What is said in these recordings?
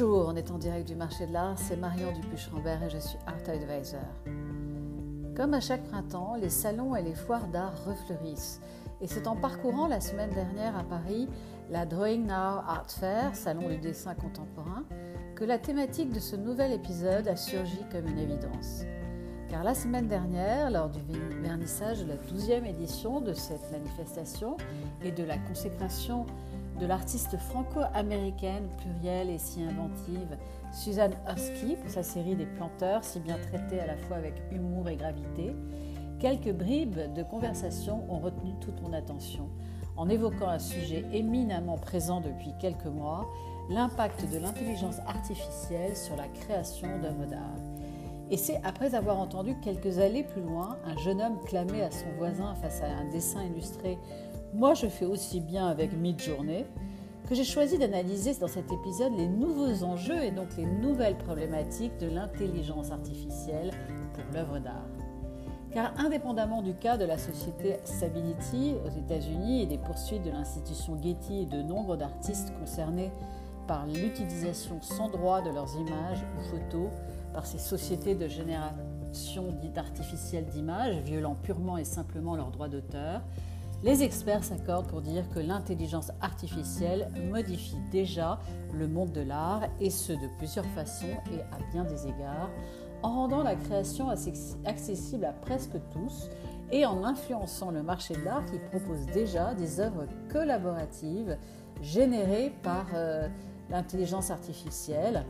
Bonjour, on est en direct du marché de l'art, c'est Marion Dupuche-Rambert et je suis Art Advisor. Comme à chaque printemps, les salons et les foires d'art refleurissent. Et c'est en parcourant la semaine dernière à Paris la Drawing Now Art Fair, salon du dessin contemporain, que la thématique de ce nouvel épisode a surgi comme une évidence. Car la semaine dernière, lors du vernissage de la 12e édition de cette manifestation et de la consécration de l'artiste franco-américaine plurielle et si inventive Suzanne Husky pour sa série des planteurs, si bien traitée à la fois avec humour et gravité, quelques bribes de conversation ont retenu toute mon attention en évoquant un sujet éminemment présent depuis quelques mois, l'impact de l'intelligence artificielle sur la création d'œuvres d'art. Et c'est après avoir entendu quelques allées plus loin un jeune homme clamer à son voisin face à un dessin illustré moi, je fais aussi bien avec Midjourney que j'ai choisi d'analyser dans cet épisode les nouveaux enjeux et donc les nouvelles problématiques de l'intelligence artificielle pour l'œuvre d'art. Car indépendamment du cas de la société Stability aux États-Unis et des poursuites de l'institution Getty et de nombre d'artistes concernés par l'utilisation sans droit de leurs images ou photos par ces sociétés de génération dite artificielle d'images, violant purement et simplement leurs droits d'auteur, les experts s'accordent pour dire que l'intelligence artificielle modifie déjà le monde de l'art, et ce de plusieurs façons et à bien des égards, en rendant la création accessible à presque tous et en influençant le marché de l'art qui propose déjà des œuvres collaboratives générées par euh, l'intelligence artificielle.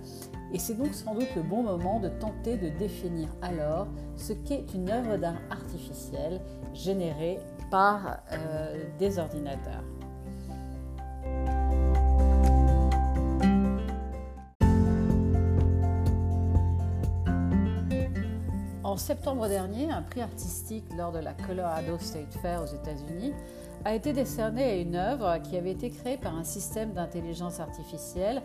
Et c'est donc sans doute le bon moment de tenter de définir alors ce qu'est une œuvre d'art artificielle générée par euh, des ordinateurs. En septembre dernier, un prix artistique lors de la Colorado State Fair aux États-Unis a été décerné à une œuvre qui avait été créée par un système d'intelligence artificielle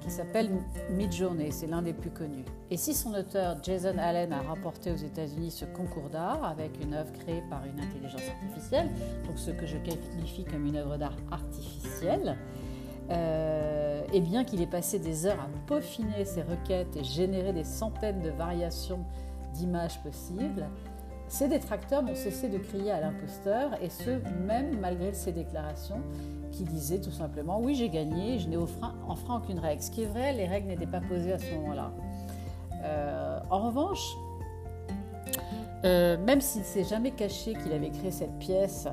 qui s'appelle Midjourney, c'est l'un des plus connus. Et si son auteur Jason Allen a remporté aux États-Unis ce concours d'art avec une œuvre créée par une intelligence artificielle, donc ce que je qualifie comme une œuvre d'art artificielle, euh, et bien qu'il ait passé des heures à peaufiner ses requêtes et générer des centaines de variations d'images possibles, ses détracteurs n'ont cessé de crier à l'imposteur, et ce, même malgré ses déclarations qui disaient tout simplement Oui, j'ai gagné, je n'ai enfreint aucune règle. Ce qui est vrai, les règles n'étaient pas posées à ce moment-là. Euh, en revanche, euh, même s'il ne s'est jamais caché qu'il avait créé cette pièce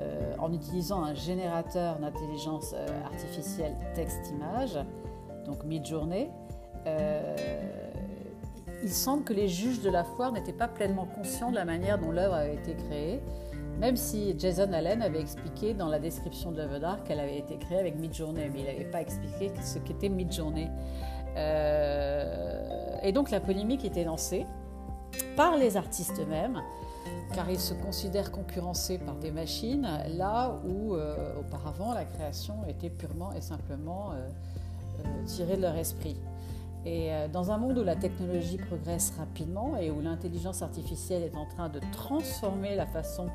euh, en utilisant un générateur d'intelligence artificielle texte-image, donc mid-journée, il semble que les juges de la foire n'étaient pas pleinement conscients de la manière dont l'œuvre avait été créée, même si Jason Allen avait expliqué dans la description de l'œuvre d'art qu'elle avait été créée avec Midjourney, mais il n'avait pas expliqué ce qu'était Midjourney. Euh, et donc la polémique était lancée par les artistes eux-mêmes, car ils se considèrent concurrencés par des machines, là où euh, auparavant la création était purement et simplement euh, tirée de leur esprit. Et euh, dans un monde où la technologie progresse rapidement et où l'intelligence artificielle est en train de transformer la façon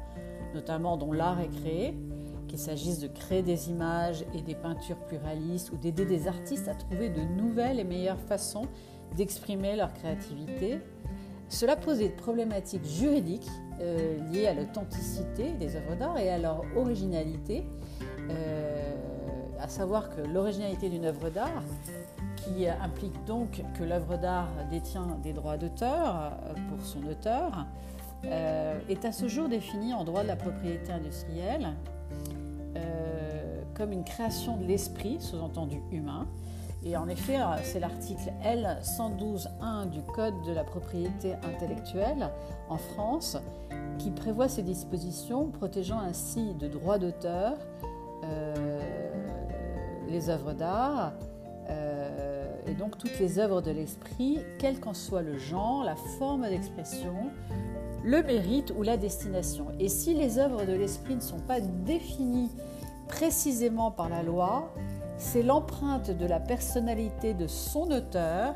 notamment dont l'art est créé, qu'il s'agisse de créer des images et des peintures plus réalistes ou d'aider des artistes à trouver de nouvelles et meilleures façons d'exprimer leur créativité, cela pose des problématiques juridiques euh, liées à l'authenticité des œuvres d'art et à leur originalité, euh, à savoir que l'originalité d'une œuvre d'art qui implique donc que l'œuvre d'art détient des droits d'auteur euh, pour son auteur, euh, est à ce jour définie en droit de la propriété industrielle euh, comme une création de l'esprit, sous-entendu humain. Et en effet, c'est l'article L112.1 du Code de la propriété intellectuelle en France qui prévoit ces dispositions, protégeant ainsi de droits d'auteur les œuvres d'art, et donc toutes les œuvres de l'esprit, quel qu'en soit le genre, la forme d'expression, le mérite ou la destination. Et si les œuvres de l'esprit ne sont pas définies précisément par la loi, c'est l'empreinte de la personnalité de son auteur,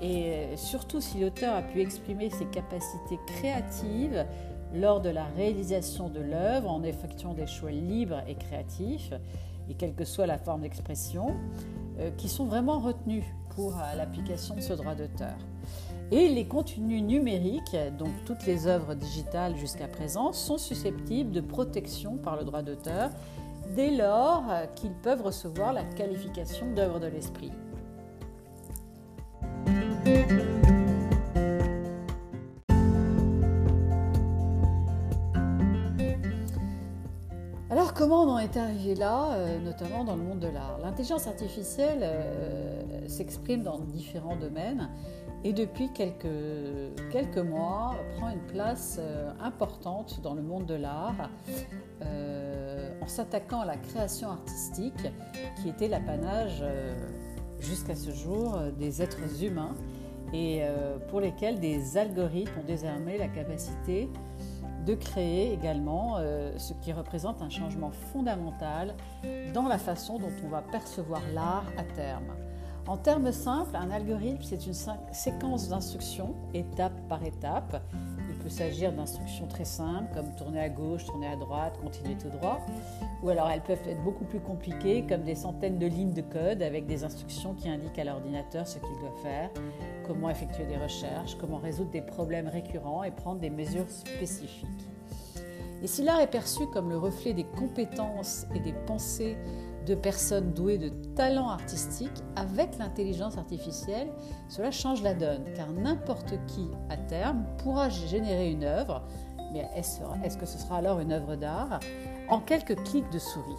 et surtout si l'auteur a pu exprimer ses capacités créatives lors de la réalisation de l'œuvre en effectuant des choix libres et créatifs, et quelle que soit la forme d'expression, qui sont vraiment retenus l'application de ce droit d'auteur. Et les contenus numériques, donc toutes les œuvres digitales jusqu'à présent, sont susceptibles de protection par le droit d'auteur dès lors qu'ils peuvent recevoir la qualification d'œuvre de l'esprit. Comment on en est arrivé là, euh, notamment dans le monde de l'art. L'intelligence artificielle euh, s'exprime dans différents domaines et depuis quelques, quelques mois prend une place euh, importante dans le monde de l'art en s'attaquant à la création artistique qui était l'apanage jusqu'à ce jour des êtres humains et pour lesquels des algorithmes ont désormais la capacité de créer également ce qui représente un changement fondamental dans la façon dont on va percevoir l'art à terme. En termes simples, un algorithme, c'est une séquence d'instructions, étape par étape. Il peut s'agir d'instructions très simples, comme tourner à gauche, tourner à droite, continuer tout droit. Ou alors elles peuvent être beaucoup plus compliquées, comme des centaines de lignes de code avec des instructions qui indiquent à l'ordinateur ce qu'il doit faire, comment effectuer des recherches, comment résoudre des problèmes récurrents et prendre des mesures spécifiques. Et si l'art est perçu comme le reflet des compétences et des pensées de personnes douées de talents artistiques, avec l'intelligence artificielle, cela change la donne, car n'importe qui, à terme, pourra générer une œuvre, mais est-ce que ce sera alors une œuvre d'art, en quelques clics de souris.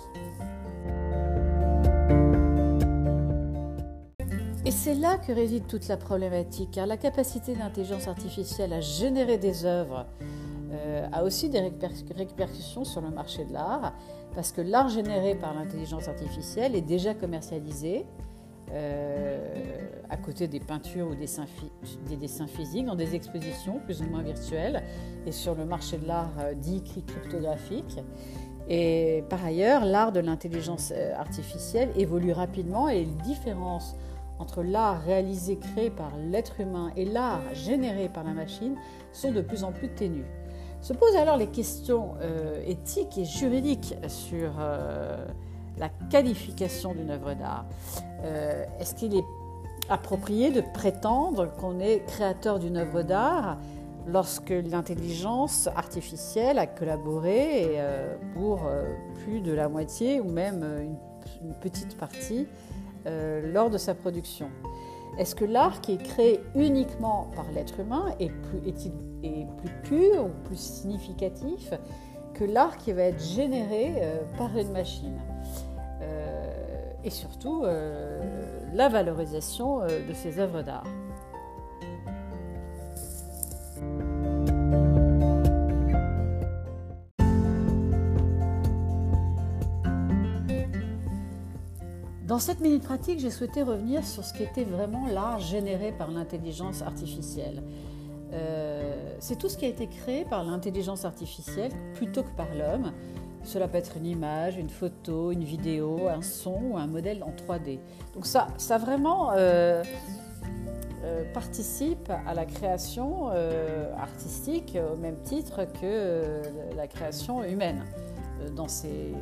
Et c'est là que réside toute la problématique, car la capacité d'intelligence artificielle à générer des œuvres euh, a aussi des répercussions sur le marché de l'art, parce que l'art généré par l'intelligence artificielle est déjà commercialisé euh, à côté des peintures ou des dessins, des dessins, physiques dans des expositions plus ou moins virtuelles et sur le marché de l'art euh, dit cryptographique. Et par ailleurs, l'art de l'intelligence artificielle évolue rapidement et les différences entre l'art réalisé, créé par l'être humain et l'art généré par la machine sont de plus en plus ténues. Se posent alors les questions euh, éthiques et juridiques sur euh, la qualification d'une œuvre d'art. Euh, est-ce qu'il est approprié de prétendre qu'on est créateur d'une œuvre d'art lorsque l'intelligence artificielle a collaboré pour plus de la moitié ou même une petite partie lors de sa production? Est-ce que l'art qui est créé uniquement par l'être humain est plus, est plus pur ou plus significatif que l'art qui va être généré euh, par une machine? Euh, Et surtout, euh, la valorisation de ces œuvres d'art. Dans cette minute pratique, j'ai souhaité revenir sur ce qu'était vraiment l'art généré par l'intelligence artificielle. Euh, c'est tout ce qui a été créé par l'intelligence artificielle plutôt que par l'homme. Cela peut être une image, une photo, une vidéo, un son ou un modèle en 3D. Donc ça, ça vraiment euh, euh, participe à la création artistique au même titre que la création humaine, dans ces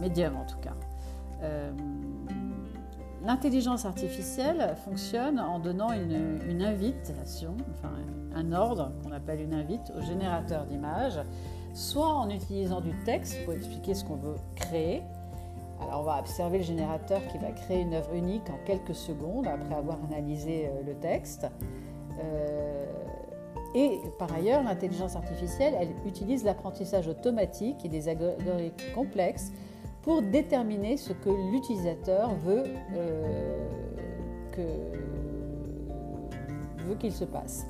médiums en tout cas. L'intelligence artificielle fonctionne en donnant une, invitation, enfin un ordre qu'on appelle une invite au générateur d'images, soit en utilisant du texte pour expliquer ce qu'on veut créer. Alors on va observer le générateur qui va créer une œuvre unique en quelques secondes après avoir analysé euh, le texte. Euh, et par ailleurs, l'intelligence artificielle, elle utilise l'apprentissage automatique et des algorithmes complexes pour déterminer ce que l'utilisateur veut euh, qu'il se passe.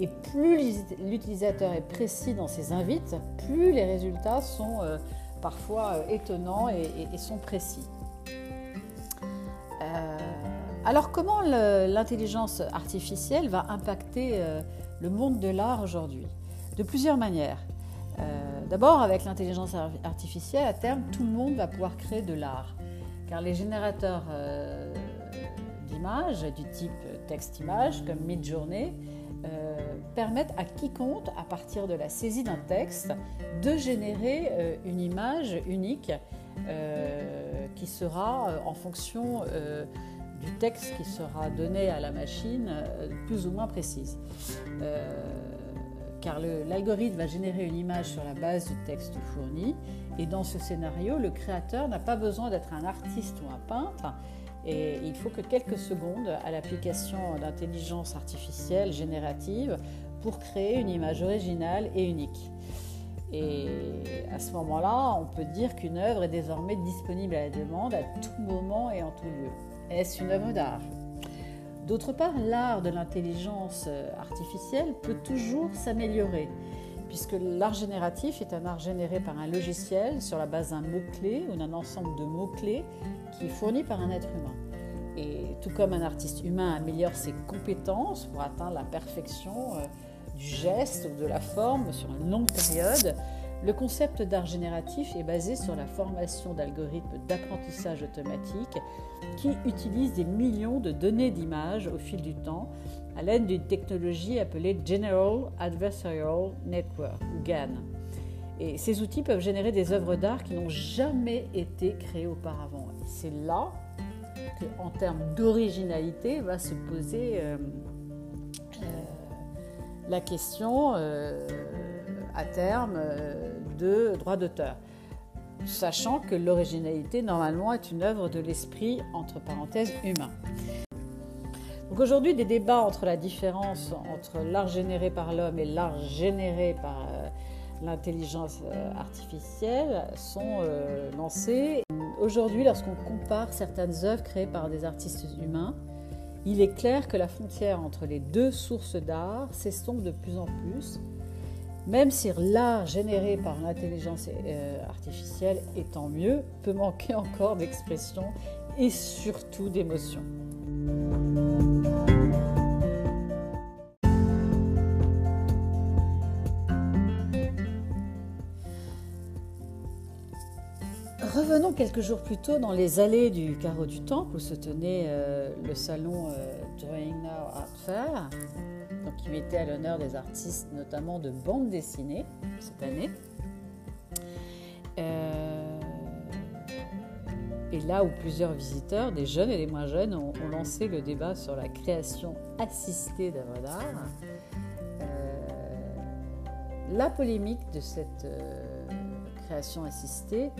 Et plus l'utilisateur est précis dans ses invites, plus les résultats sont euh, parfois euh, étonnants et, sont précis. alors comment l'intelligence artificielle va impacter le monde de l'art aujourd'hui? De plusieurs manières. D'abord, avec l'intelligence artificielle, à terme, tout le monde va pouvoir créer de l'art. Car les générateurs euh, d'images du type texte-image, comme Midjourney, euh, permettent à quiconque, à partir de la saisie d'un texte, de générer euh, une image unique qui sera en fonction du texte qui sera donné à la machine plus ou moins précise car l'algorithme va générer une image sur la base du texte fourni. Et dans ce scénario, le créateur n'a pas besoin d'être un artiste ou un peintre. Et il faut que quelques secondes à l'application d'intelligence artificielle générative pour créer une image originale et unique. Et à ce moment-là, on peut dire qu'une œuvre est désormais disponible à la demande à tout moment et en tout lieu. Est-ce une œuvre d'art? D'autre part, l'art de l'intelligence euh, artificielle peut toujours s'améliorer, puisque l'art génératif est un art généré par un logiciel sur la base d'un mot-clé ou d'un ensemble de mots-clés qui est fourni par un être humain. Et tout comme un artiste humain améliore ses compétences pour atteindre la perfection euh, du geste ou de la forme sur une longue période, le concept d'art génératif est basé sur la formation d'algorithmes d'apprentissage automatique qui utilisent des millions de données d'images au fil du temps à l'aide d'une technologie appelée General Adversarial Network, ou GAN. Et ces outils peuvent générer des œuvres d'art qui n'ont jamais été créées auparavant. Et c'est là qu'en termes d'originalité va se poser euh, euh, la question euh, à terme de droit d'auteur, sachant que l'originalité normalement est une œuvre de l'esprit entre parenthèses humain. Donc aujourd'hui, des débats entre la différence entre l'art généré par l'homme et l'art généré par euh, l'intelligence euh, artificielle sont euh, lancés. Aujourd'hui, lorsqu'on compare certaines œuvres créées par des artistes humains, il est clair que la frontière entre les deux sources d'art s'estompe de plus en plus même si l'art généré par l'intelligence euh, artificielle, étant mieux, peut manquer encore d'expression et surtout d'émotion. Revenons quelques jours plus tôt dans les allées du carreau du Temple où se tenait euh, le salon euh, Drawing Now Art Fair qui mettait à l'honneur des artistes, notamment de bande dessinée cette année. Euh, et là où plusieurs visiteurs, des jeunes et des moins jeunes, ont, lancé le débat sur la création assistée d'œuvres d'art, euh, la polémique de cette euh, création assistée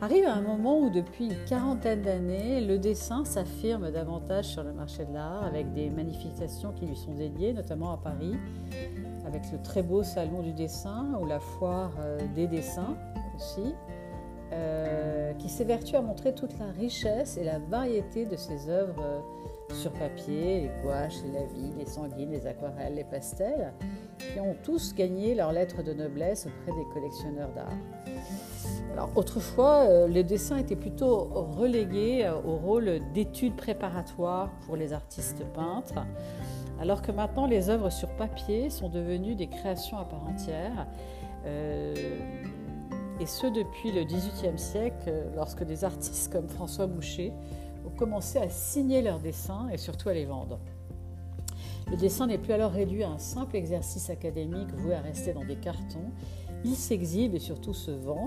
Arrive un moment où depuis une quarantaine d'années, le dessin s'affirme davantage sur le marché de l'art avec des manifestations qui lui sont dédiées, notamment à Paris, avec le très beau salon du dessin ou la foire euh, des dessins aussi, euh, qui s'évertue à montrer toute la richesse et la variété de ses œuvres euh, sur papier, les gouaches, les lavis, les sanguines, les aquarelles, les pastels, qui ont tous gagné leur lettre de noblesse auprès des collectionneurs d'art. Autrefois, euh, le dessin était plutôt relégué euh, au rôle d'étude préparatoire pour les artistes peintres, alors que maintenant les œuvres sur papier sont devenues des créations à part entière. Euh, et ce depuis le XVIIIe siècle, lorsque des artistes comme François Boucher ont commencé à signer leurs dessins et surtout à les vendre. Le dessin n'est plus alors réduit à un simple exercice académique voué à rester dans des cartons. Il s'exhibe et surtout se vend.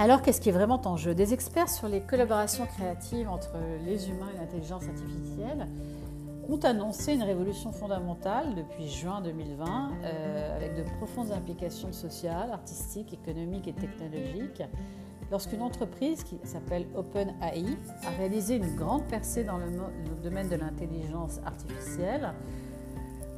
Alors, qu'est-ce qui est vraiment en jeu? Des experts sur les collaborations créatives entre les humains et l'intelligence artificielle ont annoncé une révolution fondamentale depuis juin 2020 euh, avec de profondes implications sociales, artistiques, économiques et technologiques lorsqu'une entreprise qui s'appelle OpenAI a réalisé une grande percée dans le domaine de l'intelligence artificielle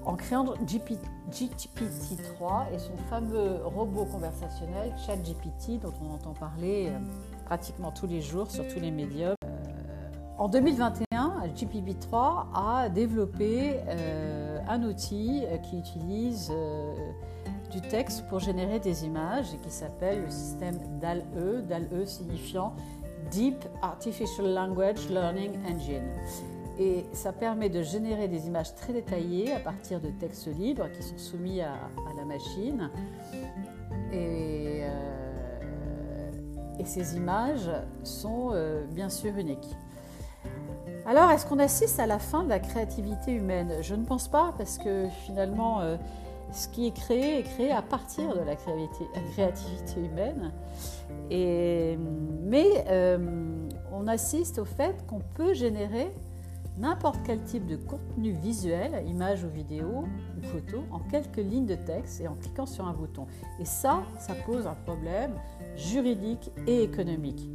en créant GPT-3 et son fameux robot conversationnel ChatGPT dont on entend parler euh, pratiquement tous les jours sur tous les médias. Euh, en 2021, GPT-3 a développé euh, un outil qui utilise du texte pour générer des images et qui s'appelle le système DAL-E, DAL-E signifiant Deep Artificial Language Learning Engine et ça permet de générer des images très détaillées à partir de textes libres qui sont soumis à, la machine. Et, euh, et, ces images sont euh, bien sûr uniques. Alors, est-ce qu'on assiste à la fin de la créativité humaine? Je ne pense pas, parce que finalement, euh, ce qui est créé est créé à partir de la créativité, humaine. Mais on assiste au fait qu'on peut générer n'importe quel type de contenu visuel, image ou vidéo ou photo, en quelques lignes de texte et en cliquant sur un bouton. Et ça, ça pose un problème juridique et économique.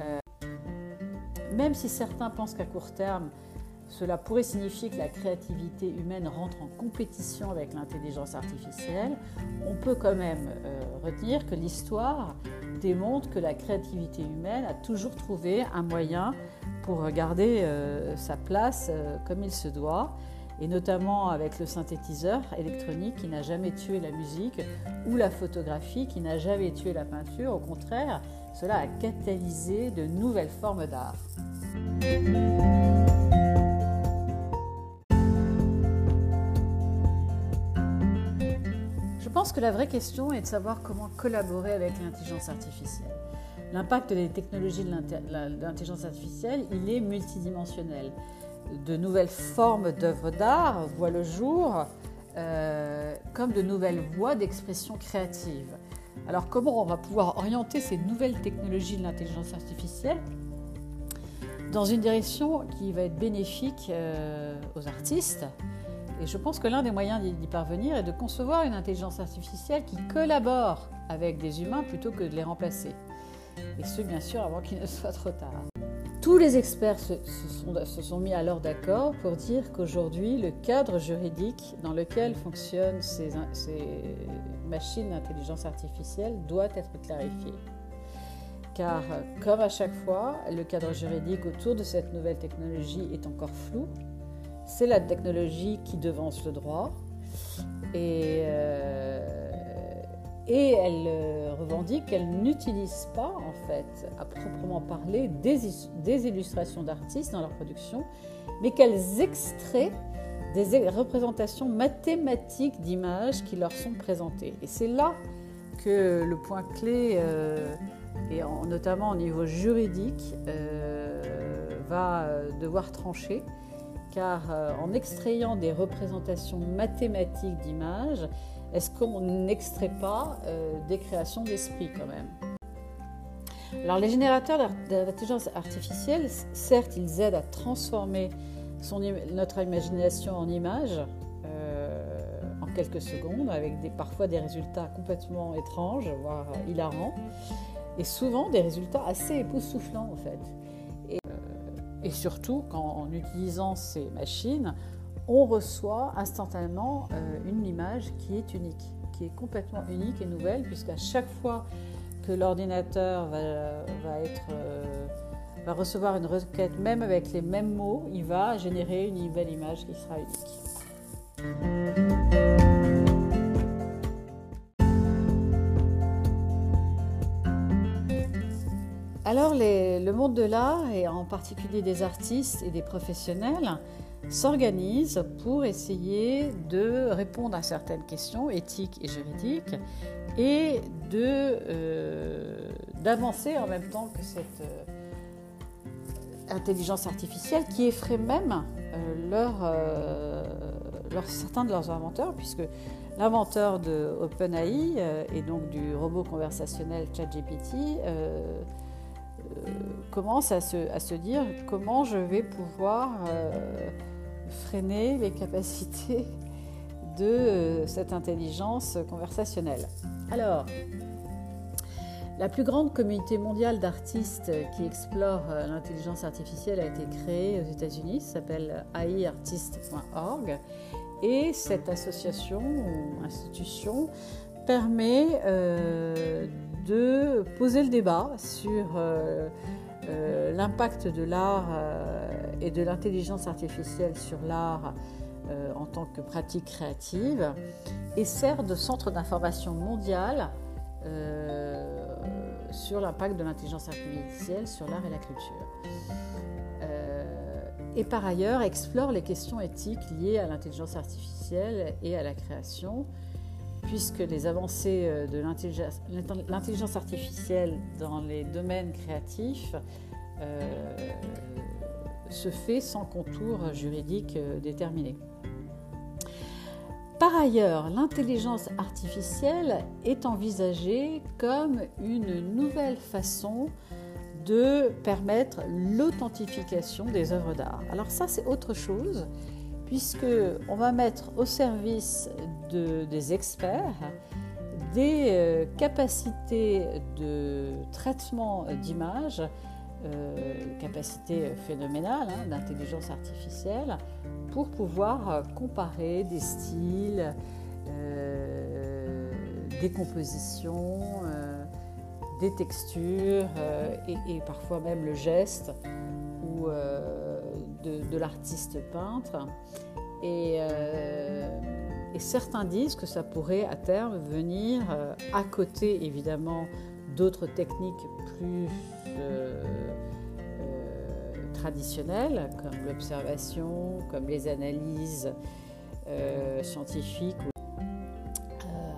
Euh, même si certains pensent qu'à court terme, cela pourrait signifier que la créativité humaine rentre en compétition avec l'intelligence artificielle. On peut quand même euh, retenir que l'histoire démontre que la créativité humaine a toujours trouvé un moyen pour garder euh, sa place euh, comme il se doit, et notamment avec le synthétiseur électronique qui n'a jamais tué la musique ou la photographie qui n'a jamais tué la peinture. Au contraire, cela a catalysé de nouvelles formes d'art. Je pense que la vraie question est de savoir comment collaborer avec l'intelligence artificielle. L'impact des technologies de l'intelligence artificielle, il est multidimensionnel. De nouvelles formes d'œuvres d'art voient le jour euh, comme de nouvelles voies d'expression créative. Alors comment on va pouvoir orienter ces nouvelles technologies de l'intelligence artificielle dans une direction qui va être bénéfique euh, aux artistes? Et je pense que l'un des moyens d'y parvenir est de concevoir une intelligence artificielle qui collabore avec des humains plutôt que de les remplacer. Et ce, bien sûr, avant qu'il ne soit trop tard. Tous les experts se, sont, mis alors d'accord pour dire qu'aujourd'hui, le cadre juridique dans lequel fonctionnent ces, machines d'intelligence artificielle doit être clarifié. Car, comme à chaque fois, le cadre juridique autour de cette nouvelle technologie est encore flou c'est la technologie qui devance le droit euh, et elle euh, revendique qu'elle n'utilise pas, en fait, à proprement parler, des, illustrations d'artistes dans leur production, mais qu'elles extraient des représentations mathématiques d'images qui leur sont présentées. Et c'est là que le point clé, euh, et notamment au niveau juridique, va devoir trancher car euh, en extrayant des représentations mathématiques d'images, est-ce qu'on n'extrait pas euh, des créations d'esprit quand même? Alors les générateurs d'intelligence artificielle, certes, ils aident à transformer notre imagination en images euh, en quelques secondes, avec parfois des résultats complètement étranges, voire hilarants, et souvent des résultats assez époustouflants en fait. Et surtout, en utilisant ces machines, on reçoit instantanément euh, une image qui est unique, qui est complètement unique et nouvelle, puisqu'à chaque fois que l'ordinateur euh, va recevoir une requête, même avec les mêmes mots, il va générer une nouvelle image qui sera unique. Alors le monde de l'art, et en particulier des artistes et des professionnels, s'organise pour essayer de répondre à certaines questions éthiques et juridiques et euh, d'avancer en même temps que cette euh, intelligence artificielle qui effraie même euh, certains de leurs inventeurs, puisque l'inventeur de OpenAI et donc du robot conversationnel ChatGPT commence à se, dire comment je vais pouvoir euh, freiner les capacités de euh, cette intelligence conversationnelle. Alors, la plus grande communauté mondiale d'artistes qui explorent l'intelligence artificielle a été créée aux États-Unis, s'appelle aiartist.org. Et cette association ou institution permet de poser le débat sur euh, euh, l'impact de l'art euh, et de l'intelligence artificielle sur l'art en tant que pratique créative et sert de centre d'information mondial sur l'impact de l'intelligence artificielle sur l'art et la culture. et par ailleurs explore les questions éthiques liées à l'intelligence artificielle et à la création, puisque les avancées euh, de l'intelligence artificielle dans les domaines créatifs euh, se fait sans contour juridique euh, déterminé. Par ailleurs, l'intelligence artificielle est envisagée comme une nouvelle façon de permettre l'authentification des œuvres d'art. Alors ça, c'est autre chose, puisque on va mettre au service des experts des euh, capacités de traitement d'images, euh, capacités phénoménales hein, d'intelligence artificielle, pour pouvoir euh, comparer des styles, des compositions, des textures et, parfois même le geste de, l'artiste peintre. Et, et certains disent que ça pourrait à terme venir euh, à côté évidemment d'autres techniques plus euh, euh, traditionnelles comme l'observation, comme les analyses scientifiques,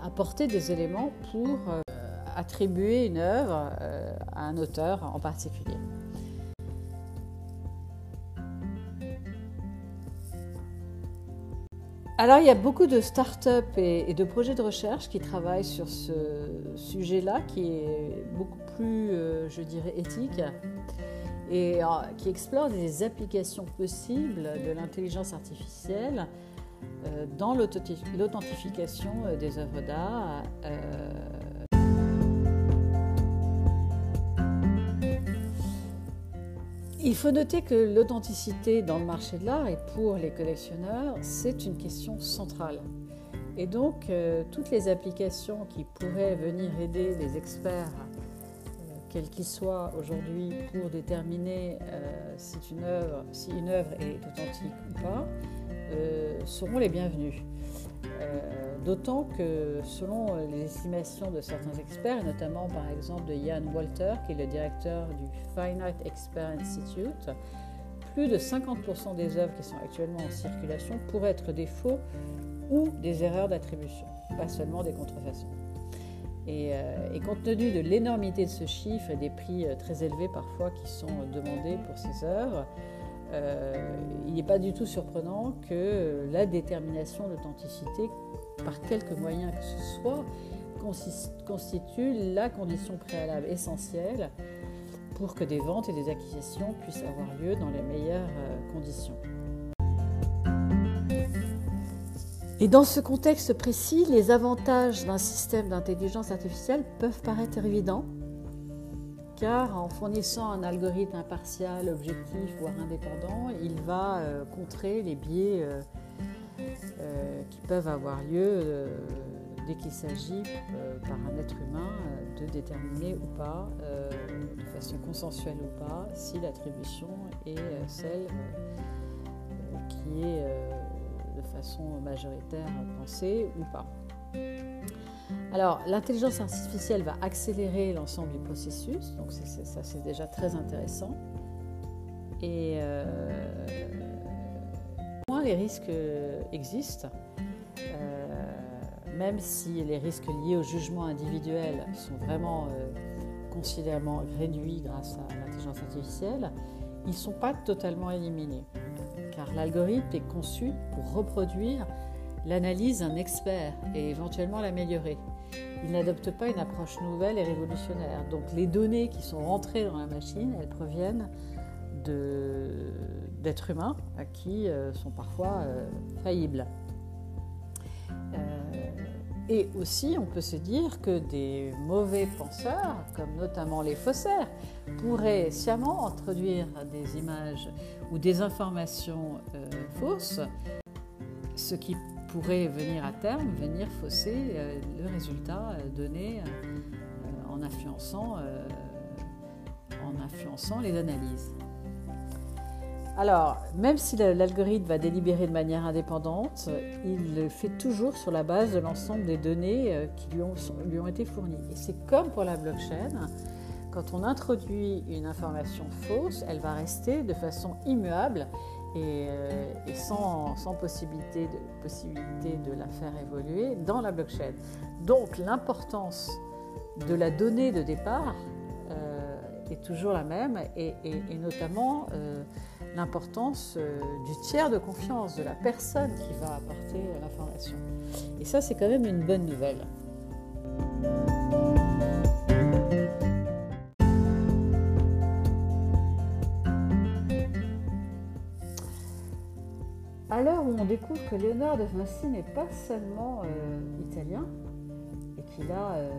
apporter des éléments pour attribuer une œuvre à un auteur en particulier. Alors, il y a beaucoup de start-up et, de projets de recherche qui travaillent sur ce sujet-là, qui est beaucoup plus, euh, je dirais, éthique et euh, qui explore des applications possibles de l'intelligence artificielle euh, dans l'authentification des œuvres d'art Il faut noter que l'authenticité dans le marché de l'art et pour les collectionneurs, c'est une question centrale. Et donc, euh, toutes les applications qui pourraient venir aider les experts, euh, quels qu'ils soient aujourd'hui, pour déterminer euh, si, une œuvre, si une œuvre est authentique ou pas, seront les bienvenues. D'autant que selon les estimations de certains experts, notamment par exemple de Ian Walter, qui est le directeur du Finite Expert Institute, plus de 50% des œuvres qui sont actuellement en circulation pourraient être des faux ou des erreurs d'attribution, pas seulement des contrefaçons. Et, euh, et, compte tenu de l'énormité de ce chiffre et des prix euh, très élevés parfois qui sont demandés pour ces œuvres, euh, il n'est pas du tout surprenant que la détermination d'authenticité, par quelque moyen que ce soit, constitue la condition préalable essentielle pour que des ventes et des acquisitions puissent avoir lieu dans les meilleures euh, conditions. Et dans ce contexte précis, les avantages d'un système d'intelligence artificielle peuvent paraître évidents, car en fournissant un algorithme impartial, objectif, voire indépendant, il va euh, contrer les biais euh, euh, qui peuvent avoir lieu dès qu'il s'agit par un être humain de déterminer ou pas, de façon consensuelle ou pas, si l'attribution est celle qui est de façon majoritaire pensée ou pas. Alors, l'intelligence artificielle va accélérer l'ensemble du processus, donc ça c'est déjà très intéressant. Et euh, moins les risques existent, euh, même si les risques liés au jugement individuel sont vraiment euh, considérablement réduits grâce à l'intelligence artificielle, ils ne sont pas totalement éliminés, car l'algorithme est conçu pour reproduire l'analyse d'un expert et éventuellement l'améliorer. Il n'adopte pas une approche nouvelle et révolutionnaire. Donc les données qui sont rentrées dans la machine, elles proviennent d'êtres humains qui euh, sont parfois euh, faillibles. Euh, et aussi, on peut se dire que des mauvais penseurs, comme notamment les faussaires, pourraient sciemment introduire des images ou des informations fausses, ce qui pourrait venir à terme venir fausser euh, le résultat euh, donné euh, en influençant, en influençant les analyses. Alors, même si l'algorithme va délibérer de manière indépendante, il le fait toujours sur la base de l'ensemble des données qui lui ont, lui ont été fournies. Et c'est comme pour la blockchain, quand on introduit une information fausse, elle va rester de façon immuable euh, et, sans, possibilité, de, possibilité de la faire évoluer dans la blockchain. Donc l'importance de la donnée de départ euh, est toujours la même et, notamment euh, l'importance euh, du tiers de confiance, de la personne qui va apporter l'information. Et ça, c'est quand même une bonne nouvelle. Découvre que Léonard de Vinci n'est pas seulement euh, italien et qu'il a euh,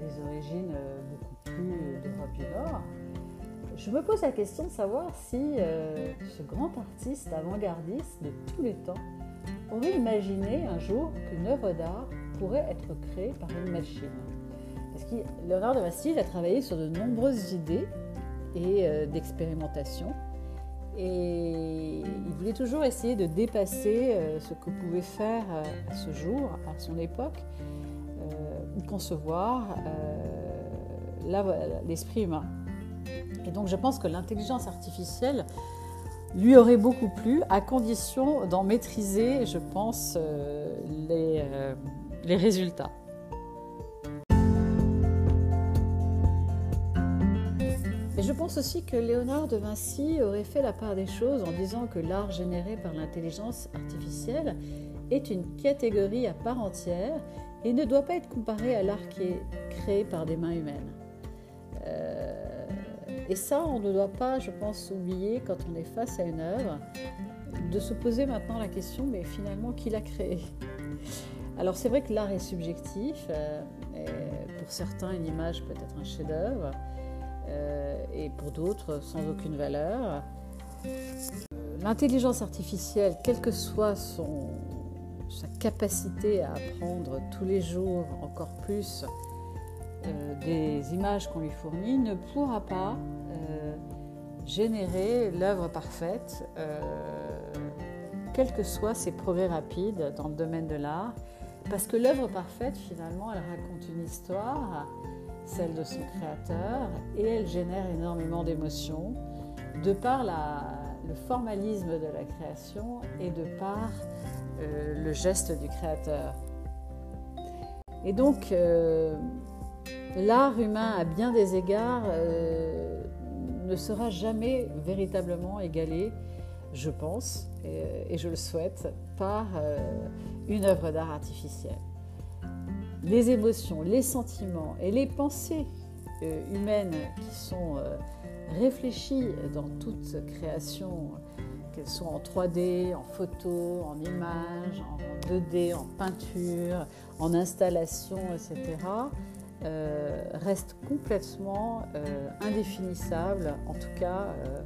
des origines beaucoup plus d'Europe du Nord, je me pose la question de savoir si euh, ce grand artiste avant-gardiste de tous les temps aurait imaginé un jour qu'une œuvre d'art pourrait être créée par une machine. Parce que Léonard de Vinci a travaillé sur de nombreuses idées et euh, d'expérimentation. Et il voulait toujours essayer de dépasser euh, ce que pouvait faire à ce jour, à son époque, ou concevoir l'esprit humain. Et donc je pense que l'intelligence artificielle lui aurait beaucoup plu, à condition d'en maîtriser, je pense, euh, les, euh, les résultats. Pense aussi que Léonard de Vinci aurait fait la part des choses en disant que l'art généré par l'intelligence artificielle est une catégorie à part entière et ne doit pas être comparé à l'art qui est créé par des mains humaines. Euh, et ça, on ne doit pas, je pense, oublier quand on est face à une œuvre, de se poser maintenant la question, mais finalement, qui l'a créée? Alors c'est vrai que l'art est subjectif, euh, pour certains, une image peut être un chef-d'œuvre, et pour d'autres, sans aucune valeur. L'intelligence artificielle, quelle que soit sa capacité à apprendre tous les jours encore plus euh, des images qu'on lui fournit, ne pourra pas euh, générer l'œuvre parfaite, euh, quels que soient ses progrès rapides dans le domaine de l'art, parce que l'œuvre parfaite, finalement, elle raconte une histoire, celle de son créateur, et elle génère énormément d'émotions, de par le formalisme de la création et de par le geste du créateur. Et donc, l'art humain, à bien des égards, euh, ne sera jamais véritablement égalé, je pense, et, je le souhaite, par euh, une œuvre d'art artificielle. Les émotions, les sentiments et les pensées euh, humaines qui sont réfléchies dans toute création, qu'elles soient en 3D, en photo, en image, en 2D, en peinture, en installation, etc., euh, reste complètement euh, indéfinissable, en tout cas, euh,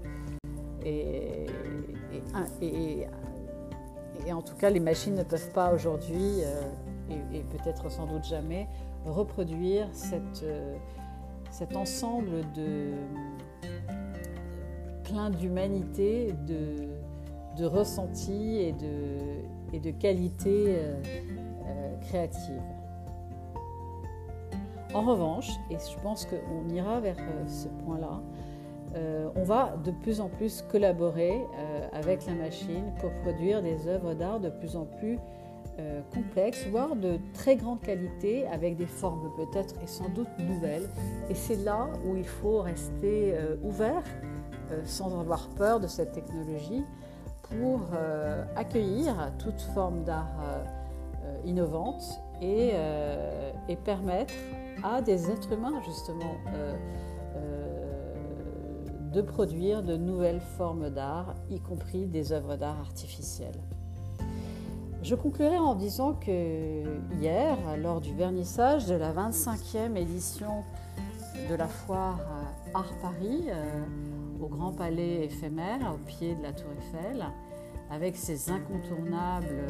et, en tout cas, les machines ne peuvent pas aujourd'hui, et, peut-être sans doute jamais, reproduire cette, cet ensemble de plein d'humanité, de, de ressentis et de, et de qualité créative. En revanche, et je pense qu'on ira vers euh, ce point-là, euh, on va de plus en plus collaborer euh, avec la machine pour produire des œuvres d'art de plus en plus complexes, voire de très grande qualité, avec des formes peut-être et sans doute nouvelles. Et c'est là où il faut rester ouvert, sans avoir peur de cette technologie, pour accueillir toute forme d'art innovante et, et permettre à des êtres humains justement euh, euh, de produire de nouvelles formes d'art, y compris des œuvres d'art artificielles. Je conclurai en disant que hier, lors du vernissage de la 25e édition de la foire Art Paris, euh, au Grand Palais éphémère, au pied de la Tour Eiffel, avec ses incontournables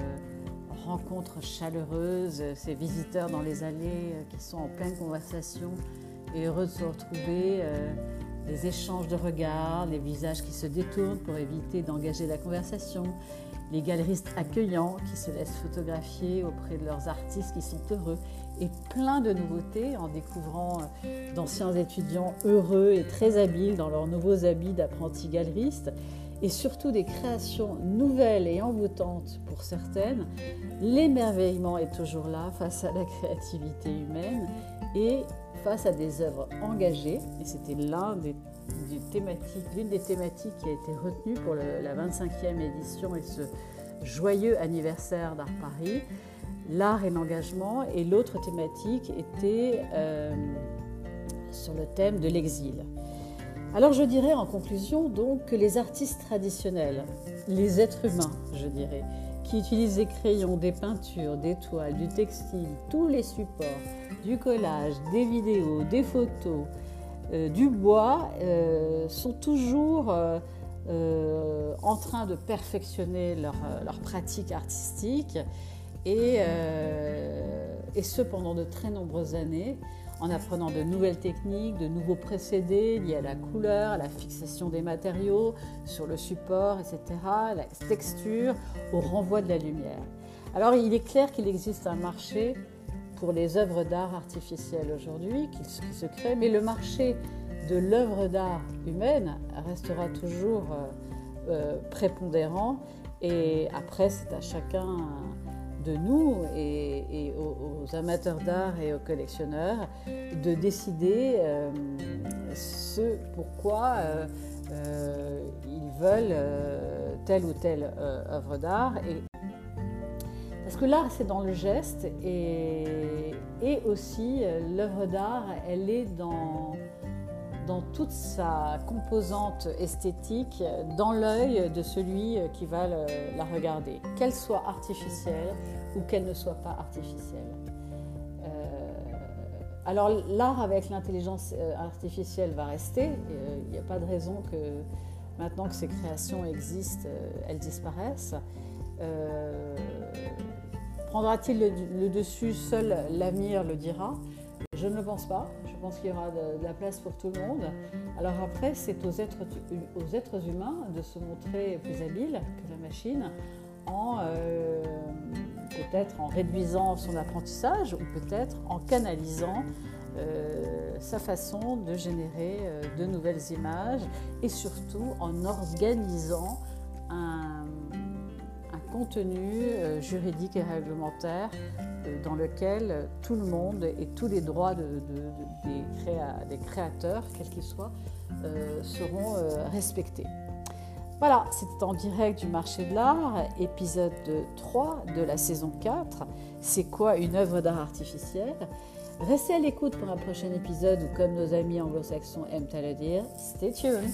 rencontres chaleureuses, ces visiteurs dans les allées euh, qui sont en pleine conversation et heureux de se retrouver, euh, les échanges de regards, les visages qui se détournent pour éviter d'engager la conversation, les galeristes accueillants qui se laissent photographier auprès de leurs artistes qui sont heureux et plein de nouveautés en découvrant euh, d'anciens étudiants heureux et très habiles dans leurs nouveaux habits d'apprentis galeristes et surtout des créations nouvelles et envoûtantes pour certaines, l'émerveillement est toujours là face à la créativité humaine et face à des œuvres engagées. Et c'était l'un des l'une des thématiques qui a été retenue pour la 25e édition et ce joyeux anniversaire d'Art Paris, l'art et l'engagement, et l'autre thématique était euh, sur le thème de l'exil. Alors je dirais en conclusion donc que les artistes traditionnels, les êtres humains, je dirais, qui utilisent des crayons, des peintures, des toiles, du textile, tous les supports, du collage, des vidéos, des photos, du bois, euh, sont toujours en train de perfectionner leur, leur pratique artistique et, et ce pendant de très nombreuses années en apprenant de nouvelles techniques, de nouveaux procédés liés à la couleur, à la fixation des matériaux sur le support, etc., la texture, au renvoi de la lumière. Alors il est clair qu'il existe un marché pour les œuvres d'art artificielles aujourd'hui qui se crée, mais le marché de l'œuvre d'art humaine restera toujours euh, euh, prépondérant et après c'est à chacun de nous et, aux, amateurs d'art et aux collectionneurs de décider euh, ce pourquoi ils veulent telle ou telle œuvre d'art. Parce que l'art, c'est dans le geste et, aussi l'œuvre d'art, elle est dans toute sa composante esthétique dans l'œil de celui qui va la regarder, qu'elle soit artificielle ou qu'elle ne soit pas artificielle. Euh, alors l'art avec l'intelligence euh, artificielle va rester, euh, il n'y a pas de raison que maintenant que ces créations existent, elles disparaissent. Prendra-t-il le, dessus Seul l'avenir le dira. Je ne le pense pas. Je pense qu'il y aura de, la place pour tout le monde. Alors après, c'est aux êtres, aux êtres humains de se montrer plus habiles que la machine en euh, peut-être en réduisant son apprentissage ou peut-être en canalisant euh, sa façon de générer euh, de nouvelles images et surtout en organisant un contenu euh, juridique et réglementaire euh, dans lequel tout le monde et tous les droits des, créateurs, quels qu'ils soient, euh, seront respectés. Voilà, c'était en direct du marché de l'art, épisode 3 de la saison 4. C'est quoi une œuvre d'art artificielle? Restez à l'écoute pour un prochain épisode ou comme nos amis anglo-saxons aiment à le dire, stay tuned